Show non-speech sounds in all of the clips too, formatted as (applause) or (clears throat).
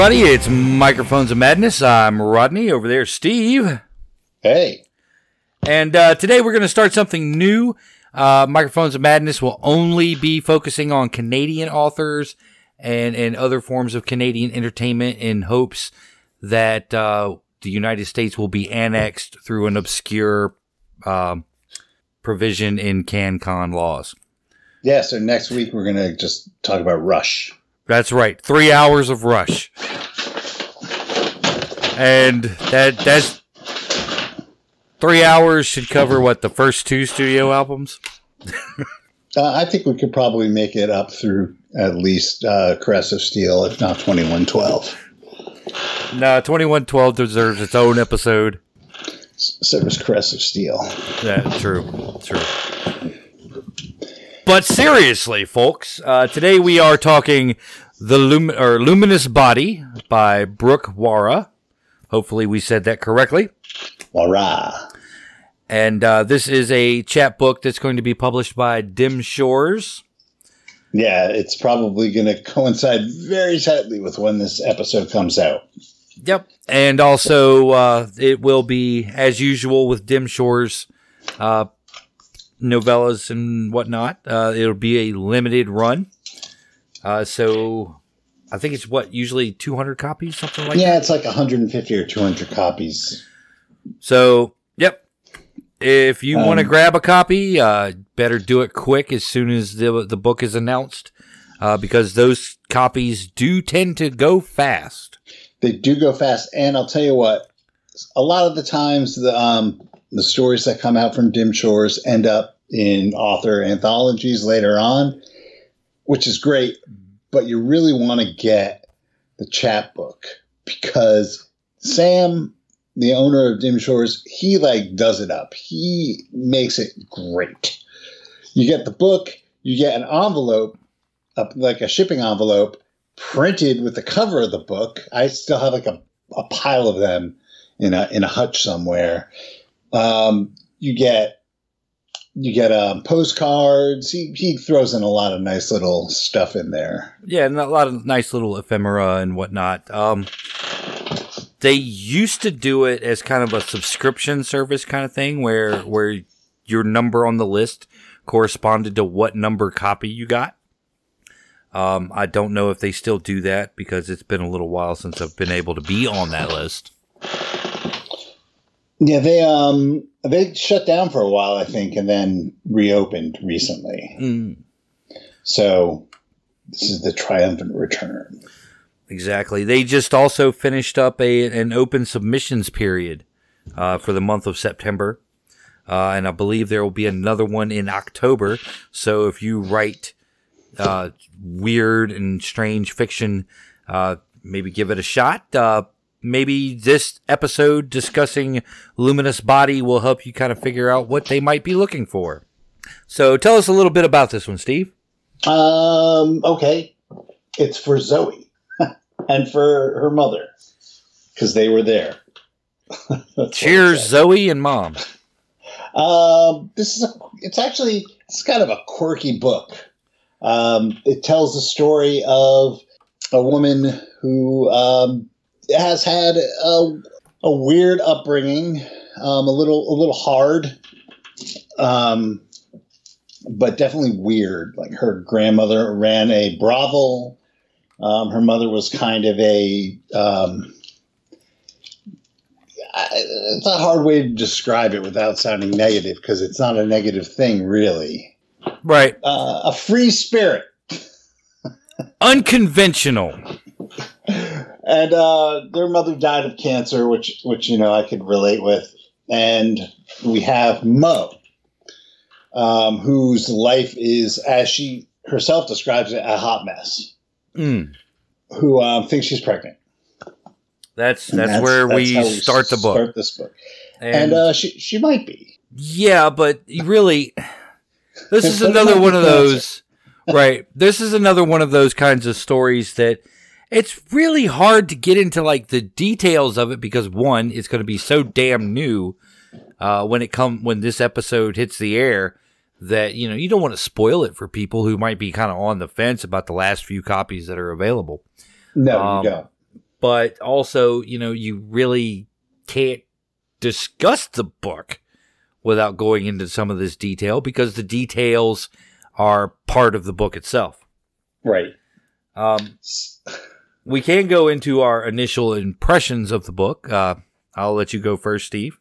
everybody. It's Microphones of Madness. I'm Rodney. Over there, Steve. Hey. And uh, today we're going to start something new. Uh, Microphones of Madness will only be focusing on Canadian authors and, and other forms of Canadian entertainment in hopes that uh, the United States will be annexed through an obscure um, provision in CanCon laws. Yeah, so next week we're going to just talk about Rush. That's right. Three hours of Rush. And that that's three hours should cover what the first two studio albums. uh, I think we could probably make it up through at least uh, Caress of Steel, if not twenty one twelve. No, twenty one twelve deserves its own episode. So does Caress of Steel. Yeah, true, true. But seriously, folks, uh, today we are talking the Lum- or Luminous Body by Brooke Warra. Hopefully, we said that correctly. And uh, this is a chapbook that's going to be published by Dim Shores. Yeah, it's probably going to coincide very tightly with when this episode comes out. Yep. And also, uh, it will be, as usual, with Dim Shores uh, novellas and whatnot. Uh, it'll be a limited run. Uh, so I think it's what, usually 200 copies, something like yeah, that? it's like 150 or 200 copies. So, yep. If you Um, want to grab a copy, uh, better do it quick as soon as the, the book is announced, uh, because those copies do tend to go fast. They do go fast, and I'll tell you what. A lot of the times, the um, the stories that come out from Dim Shores end up in author anthologies later on, which is great. But you really want to get the chapbook because Sam, the owner of Dim Shores, he like does it up. He makes it great. You get the book, you get an envelope, up like a shipping envelope, printed with the cover of the book. I still have like a, a pile of them in a in a hutch somewhere. Um, you get you get um, postcards. He he throws in a lot of nice little stuff in there. Yeah, and a lot of nice little ephemera and whatnot. Um, they used to do it as kind of a subscription service kind of thing, where where your number on the list corresponded to what number copy you got. Um, I don't know if they still do that because it's been a little while since I've been able to be on that list. Yeah, they um they shut down for a while, I think, and then reopened recently. Mm, So this is the triumphant return. exactly. They just also finished up a an open submissions period uh, for the month of September. Uh, and I believe there will be another one in October. So if you write uh, weird and strange fiction, uh, maybe give it a shot. Maybe this episode discussing Luminous Body will help you kind of figure out what they might be looking for. So tell us a little bit about this one, Steve. Um, okay. It's for Zoe (laughs) and for her mother because they were there. (laughs) Cheers. Zoe and Mom. Um, this is a, it's actually it's kind of a quirky book. Um, it tells the story of a woman who um, has had a, a weird upbringing, um, a little a little hard, um, but definitely weird. Like her grandmother ran a brothel. Um, her mother was kind of a. Um, it's a hard way to describe it without sounding negative because it's not a negative thing, really. Right. Uh, a free spirit. Unconventional. And uh, their mother died of cancer, which which you know I could relate with. And we have Mo, um, whose life is, as she herself describes it, a hot mess. Mm. Who um, thinks she's pregnant? That's, And that's where we how start the book. Start this book, And, and uh, she she might be. yeah, but you really, this is another one of those, right? This is another one of those kinds of stories that it's really hard to get into like the details of it because one, it's going to be so damn new uh, when it come when this episode hits the air that you know you don't want to spoil it for people who might be kind of on the fence about the last few copies that are available. No, Um, you don't. but also, you know, you really can't discuss the book without going into some of this detail because the details are part of the book itself. Right. Um, we can go into our initial impressions of the book. Uh, I'll let you go first, Steve.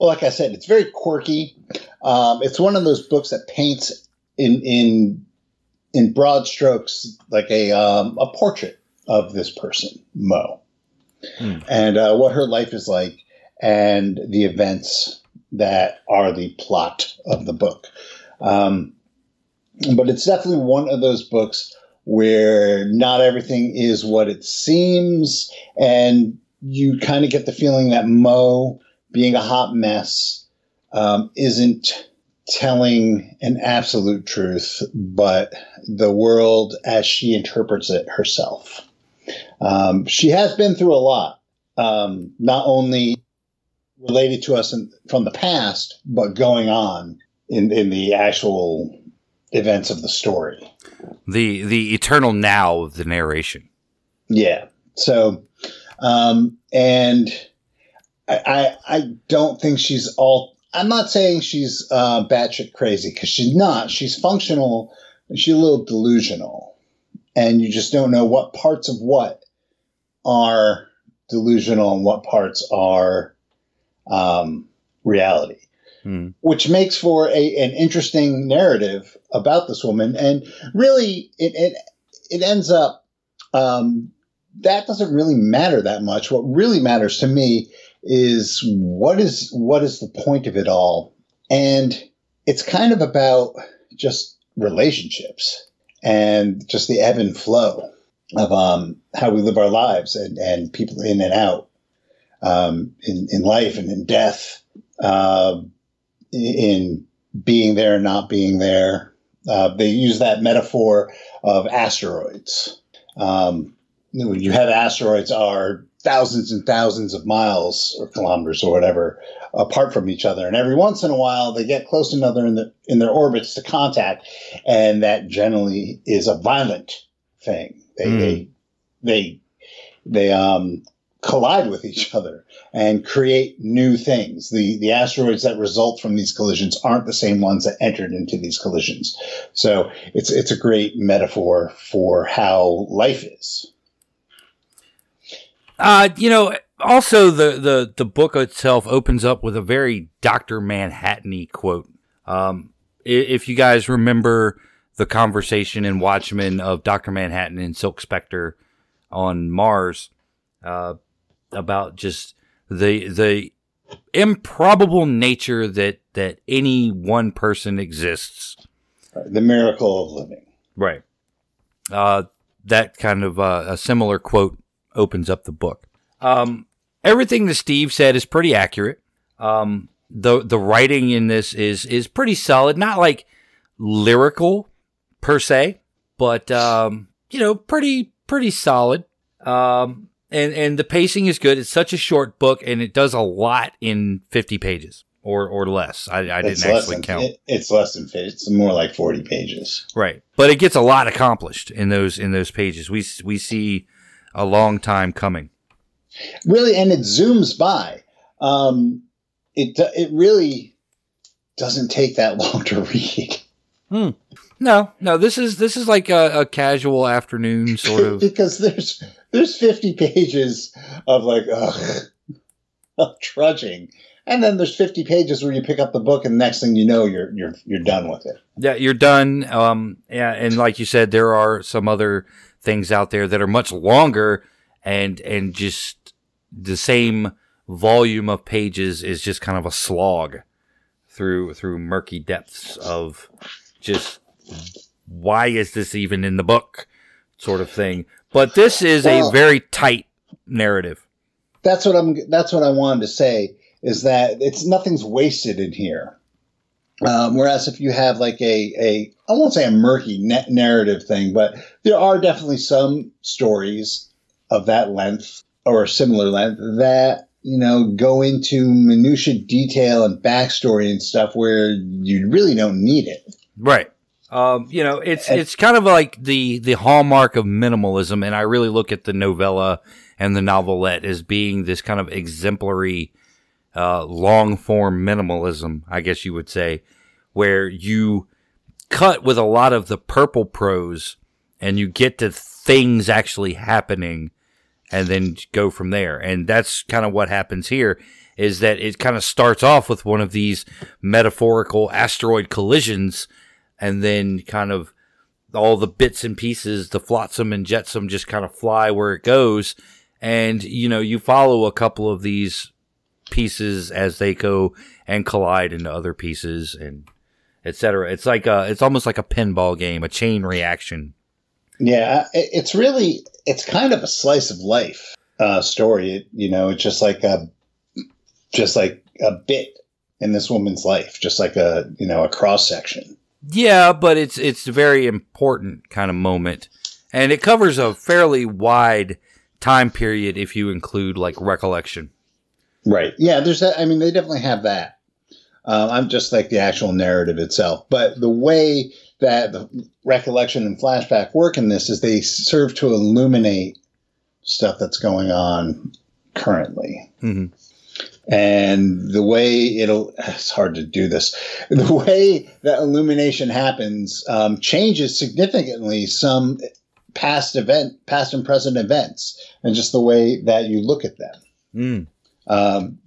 Well, like I said, it's very quirky. Um, it's one of those books that paints in in in broad strokes like a um, a portrait of this person, Mo, hmm. and uh, what her life is like, and the events that are the plot of the book. Um, but it's definitely one of those books where not everything is what it seems, and you kind of get the feeling that Mo, being a hot mess, um, isn't telling an absolute truth, but the world as she interprets it herself. Um, she has been through a lot, um, not only related to us in, from the past, but going on in, in the actual events of the story. The the eternal now of the narration. Yeah. So, um, and I, I, I don't think she's all. I'm not saying she's uh, batshit crazy because she's not. She's functional. She's a little delusional, and you just don't know what parts of what are delusional and what parts are um, reality, mm. which makes for a, an interesting narrative about this woman. And really, it it, it ends up um, that doesn't really matter that much. What really matters to me is what is what is the point of it all, and it's kind of about just relationships and just the ebb and flow of um, how we live our lives and, and people in and out um, in, in life and in death, uh, in being there and not being there. Uh, they use that metaphor of asteroids. Um, when you have asteroids are thousands and thousands of miles or kilometers or whatever apart from each other, and every once in a while they get close to another in the in their orbits to contact, and that generally is a violent thing. They mm. they they they um collide with each other and create new things. The the asteroids that result from these collisions aren't the same ones that entered into these collisions. So it's it's a great metaphor for how life is. Uh, you know, also the, the, the book itself opens up with a very Dr. Manhattan quote. Um, if you guys remember the conversation in Watchmen of Dr. Manhattan and Silk Spectre on Mars, uh, about just the the improbable nature that that any one person exists. The miracle of living. Right. Uh, that kind of uh, a similar quote opens up the book. Um, everything that Steve said is pretty accurate. Um, the the writing in this is is pretty solid. Not like lyrical per se, but um, you know, pretty pretty solid. Um, and and the pacing is good. It's such a short book, and it does a lot in fifty pages or or less. I, I didn't actually than, count. It, it's less than fifty. it's more like forty pages. Right, but it gets a lot accomplished in those in those pages. We we see a long time coming. Really, and it zooms by. Um, it it really doesn't take that (laughs) long to read. Hmm. No, no. This is this is like a, a casual afternoon sort of (laughs) because there's there's 50 pages of like ugh, of trudging, and then there's 50 pages where you pick up the book, and the next thing you know, you're you're you're done with it. Yeah, you're done. Um, yeah, and like you said, there are some other things out there that are much longer, and and just the same volume of pages is just kind of a slog through through murky depths of just why is this even in the book sort of thing. But this is well, a very tight narrative. That's what I'm that's what I wanted to say is that it's nothing's wasted in here. Um, whereas if you have like a, a I won't say a murky narrative thing, but there are definitely some stories of that length or a similar length that you know go into minutia detail and backstory and stuff where you really don't need it. Right. Um, you know, it's it's kind of like the the hallmark of minimalism, and I really look at the novella and the novelette as being this kind of exemplary, uh, long form minimalism, I guess you would say, where you cut with a lot of the purple prose and you get to things actually happening and then go from there. And that's kind of what happens here is that it kind of starts off with one of these metaphorical asteroid collisions and then kind of all the bits and pieces, the flotsam and jetsam just kind of fly where it goes. And, you know, you follow a couple of these pieces as they go and collide into other pieces and etc. It's like a, it's almost like a pinball game, a chain reaction. Yeah, it's really, it's kind of a slice of life uh, story. It, you know, it's just like a, just like a bit in this woman's life, just like a, you know, a cross section. Yeah, but it's it's a very important kind of moment, and it covers a fairly wide time period if you include like recollection. Right. Yeah. There's that. I mean, they definitely have that. Um, I'm just like the actual narrative itself, but the way that the recollection and flashback work in this is they serve to illuminate stuff that's going on currently. Mm-hmm. And the way it'll, it's hard to do this. The way that illumination happens um, changes significantly some past event, past and present events, and just the way that you look at them. Mm. Um,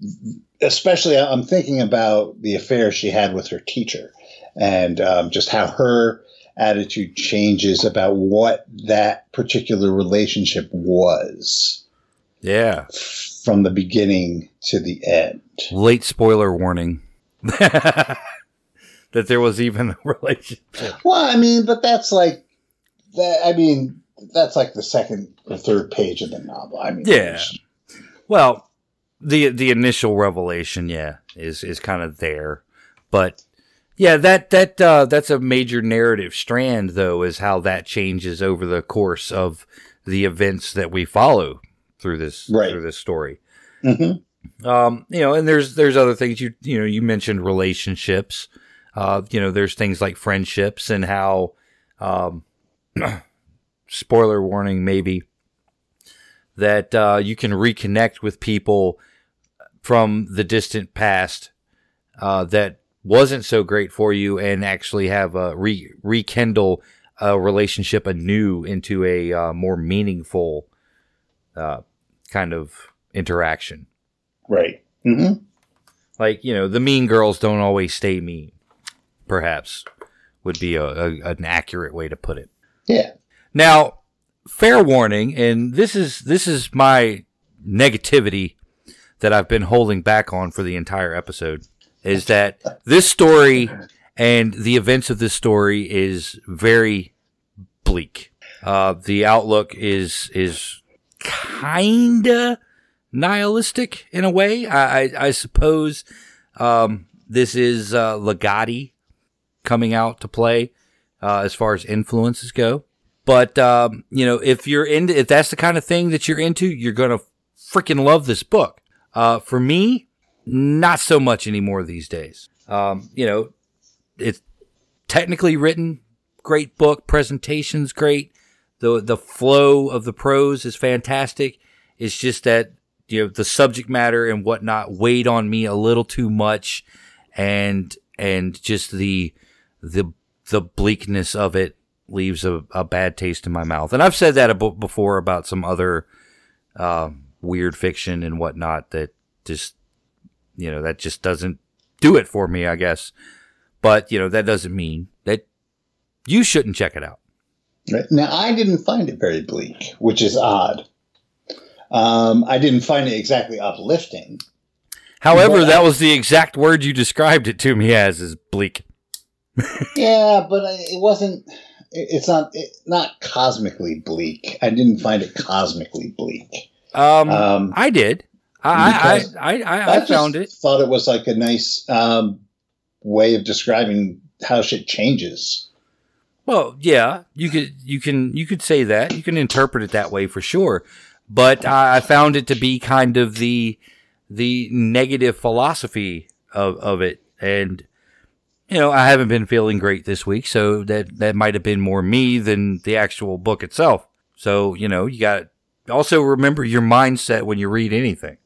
especially, I'm thinking about the affair she had with her teacher, and um, just how her attitude changes about what that particular relationship was. Yeah from the beginning to the end. Late spoiler warning. (laughs) that there was even a relationship. Well, I mean, but that's like that. I mean, that's like the second or third page of the novel. I mean, yeah. Well, the the initial revelation, yeah, is is kind of there, but yeah, that that uh, that's a major narrative strand, though, is how that changes over the course of the events that we follow through this right. through this story. Mm-hmm. Um, you know, and there's there's other things you you know you mentioned relationships. Uh, you know, there's things like friendships and how, um, (clears throat) spoiler warning, maybe that uh, you can reconnect with people from the distant past uh, that wasn't so great for you, and actually have a re- rekindle a relationship anew into a uh, more meaningful uh, kind of interaction. Right. Mm-hmm. Like, you know, the mean girls don't always stay mean, perhaps, would be a, a, an accurate way to put it. Yeah. Now, fair warning, and this is this is my negativity that I've been holding back on for the entire episode is that this story and the events of this story is very bleak. Uh, the outlook is is kinda nihilistic in a way. I, I, I suppose um, this is uh, Ligotti coming out to play uh, as far as influences go. But um, you know, if you're into, if that's the kind of thing that you're into, you're gonna freaking love this book. Uh, for me, not so much anymore these days. Um, you know, it's technically written, great book, presentation's great the the flow of the prose is fantastic. It's just that you know the subject matter and whatnot weighed on me a little too much, and and just the the the bleakness of it leaves a, a bad taste in my mouth. And I've said that before about some other uh, weird fiction and whatnot that just you know that just doesn't do it for me. I guess, but you know that doesn't mean that you shouldn't check it out. Now, I didn't find it very bleak, which is odd. Um, I didn't find it exactly uplifting. However, that I, was the exact word you described it to me as is bleak. (laughs) yeah, but it wasn't. It's not it, not cosmically bleak. I didn't find it cosmically bleak. Um, um I did. I I, I, I, I found it. Thought it was like a nice um, way of describing how shit changes. Well, yeah, you could you can you could say that you can interpret it that way for sure, but I found it to be kind of the the negative philosophy of of it, and you know I haven't been feeling great this week, so that that might have been more me than the actual book itself. So you know you got also remember your mindset when you read anything.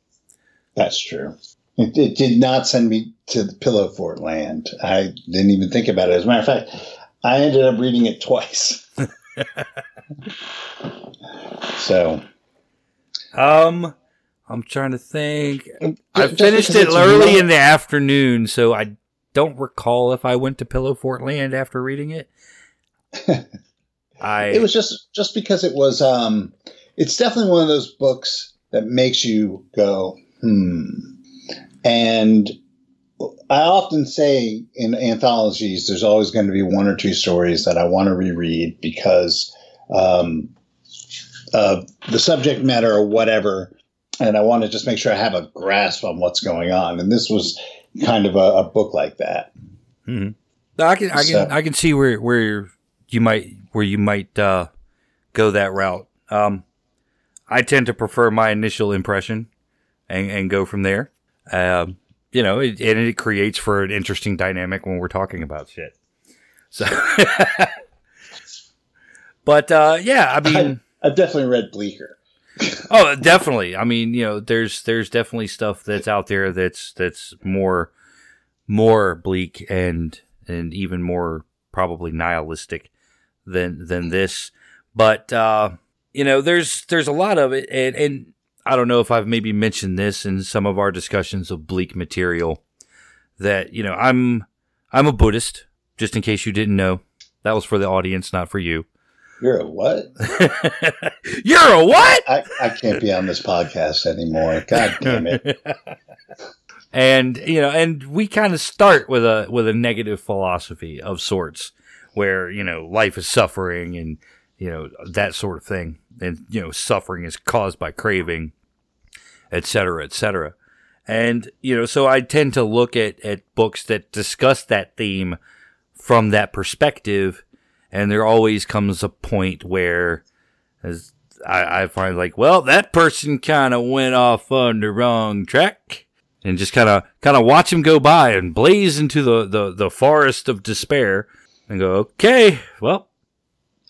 That's true. It, it, did not send me to the Pillow Fort land. I didn't even think about it. As a matter of fact, I ended up reading it twice. (laughs) so, um, I'm trying to think. I finished it early in the afternoon, so I don't recall if I went to Pillow Fort Land after reading it. (laughs) I it was just just because it was um it's definitely one of those books that makes you go hmm and I often say in anthologies, there's always going to be one or two stories that I want to reread because um, uh, the subject matter or whatever, and I want to just make sure I have a grasp on what's going on. And this was kind of a, a book like that. Mm-hmm. I can, I can, so, I can see where where you might where you might uh, go that route. Um, I tend to prefer my initial impression and, and go from there. Um, you know, it, and it creates for an interesting dynamic when we're talking about shit. So, (laughs) but uh, yeah, I mean, I, have definitely read Bleaker. (laughs) oh, definitely. I mean, you know, there's there's definitely stuff that's out there that's that's more more bleak and and even more probably nihilistic than than this. But uh, you know, there's there's a lot of it, and, and I don't know if I've maybe mentioned this in some of our discussions of bleak material that, you know, I'm I'm a Buddhist, just in case you didn't know. That was for the audience, not for you. You're a what? (laughs) You're a what? I, I can't be on this podcast anymore. God damn it. (laughs) and you know, and we kind of start with a with a negative philosophy of sorts, where you know life is suffering and you know that sort of thing. And you know suffering is caused by craving etc etc and you know so i tend to look at at books that discuss that theme from that perspective. And there always comes a point where as I, I find like well that person kind of went off on the wrong track. And just kind of kind of watch him go by and blaze into the, the the forest of despair and go okay well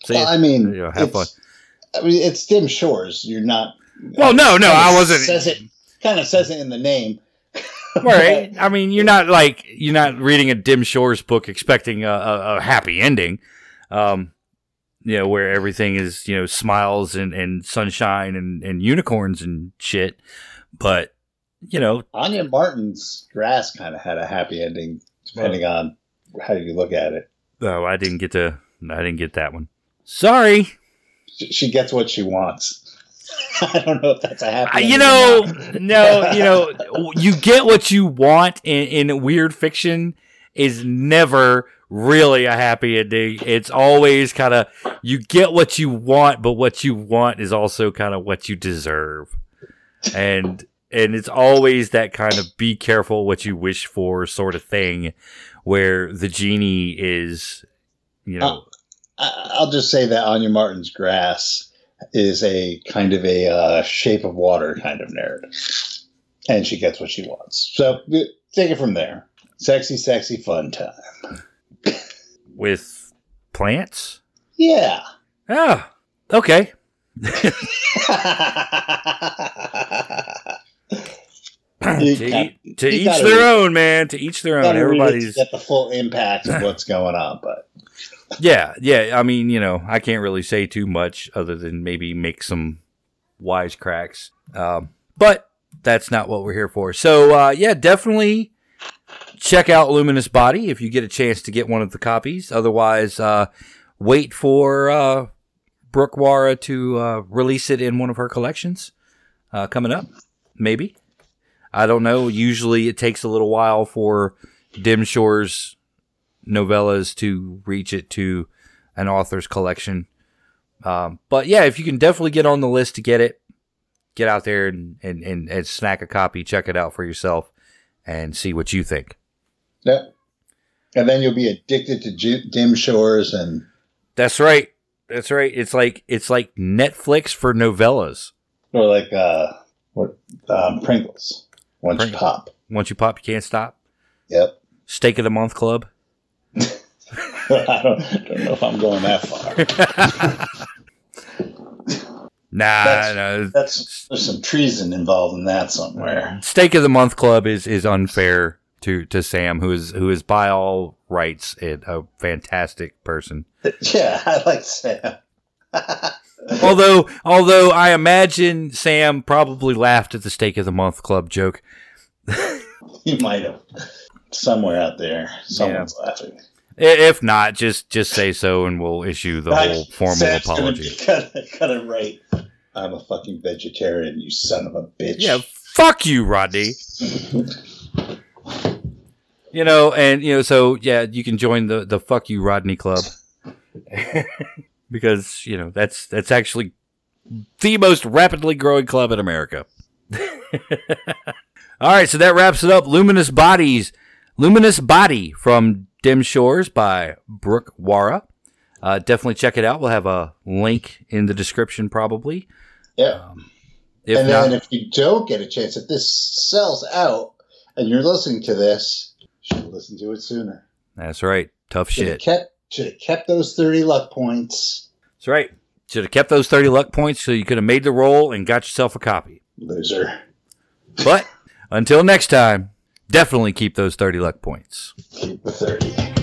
well, I mean, you know, have fun. I mean, it's dim shores. You're not. Well, no, no, I wasn't. Says it kind of says it in the name. (laughs) right. I mean, you're not like you're not reading a dim shores book expecting a, a, a happy ending. Um, you know, where everything is you know smiles and, and sunshine and, and unicorns and shit. But you know, Anya Martin's grass kind of had a happy ending, depending well, on how you look at it. Oh, I didn't get to. I didn't get that one. Sorry. She gets what she wants. (laughs) I don't know if that's a happy. You know, no, you know, (laughs) you get what you want in, in weird fiction is never really a happy ending. It's always kind of you get what you want, but what you want is also kind of what you deserve, and and it's always that kind of be careful what you wish for sort of thing, where the genie is, you know. Uh, I'll just say that Anya Martin's Grass is a kind of a uh, shape of water kind of narrative, and she gets what she wants. So take it from there. Sexy, sexy, fun time with plants. Yeah. Oh, okay. (laughs) to, eat, to each their read, own, man. To each their own. Everybody's get the full impact of what's going on, but yeah, yeah. I mean, you know, I can't really say too much other than maybe make some wisecracks. Um, but that's not what we're here for. So, uh, yeah, definitely check out Luminous Body if you get a chance to get one of the copies. Otherwise, uh, wait for uh, Brooke Warra to uh, release it in one of her collections uh, coming up. Maybe. I don't know. Usually it takes a little while for Dim Shores novellas to reach it to an author's collection. Um, but yeah, if you can definitely get on the list to get it, get out there and, and, and, and snack a copy, check it out for yourself, and see what you think. Yeah. And then you'll be addicted to dim shores and. That's right. That's right. It's like it's like Netflix for novellas. Or like uh, what um, Pringles. Once Pringles. you pop. Once you pop, you can't stop. Yep. Steak of the month club. (laughs) I don't, don't know if I'm going that far. (laughs) Nah, That's- no. That's there's some treason involved in that somewhere. Steak of the Month Club is is unfair to to Sam, who is who is by all rights a, a fantastic person. (laughs) Yeah, I like Sam. although although I imagine Sam probably laughed at the Steak of the Month Club joke. he might have. Somewhere out there, someone's laughing. If not, just just say so, and we'll issue the whole formal Sam's gonna apology. be Gonna, gonna write, I'm a fucking vegetarian, you son of a bitch. Yeah, fuck you, Rodney. You know, and you know, so yeah, you can join the the fuck you Rodney club (laughs) because you know that's that's actually the most rapidly growing club in America. (laughs) All right, so that wraps it up. Luminous Bodies, Luminous Body from Dim Shores by Brooke Warra. Uh, definitely check it out. We'll have a link in the description, probably. Yeah. If and not, then if you don't get a chance, if this sells out and you're listening to this, you should listen to it sooner. that's right. Tough Should have shit. kept should have kept those thirty luck points. That's right. Should have kept those 30 luck points so you could have made the roll and got yourself a copy. Loser. But until next time, definitely keep those 30 luck points. Keep the thirty.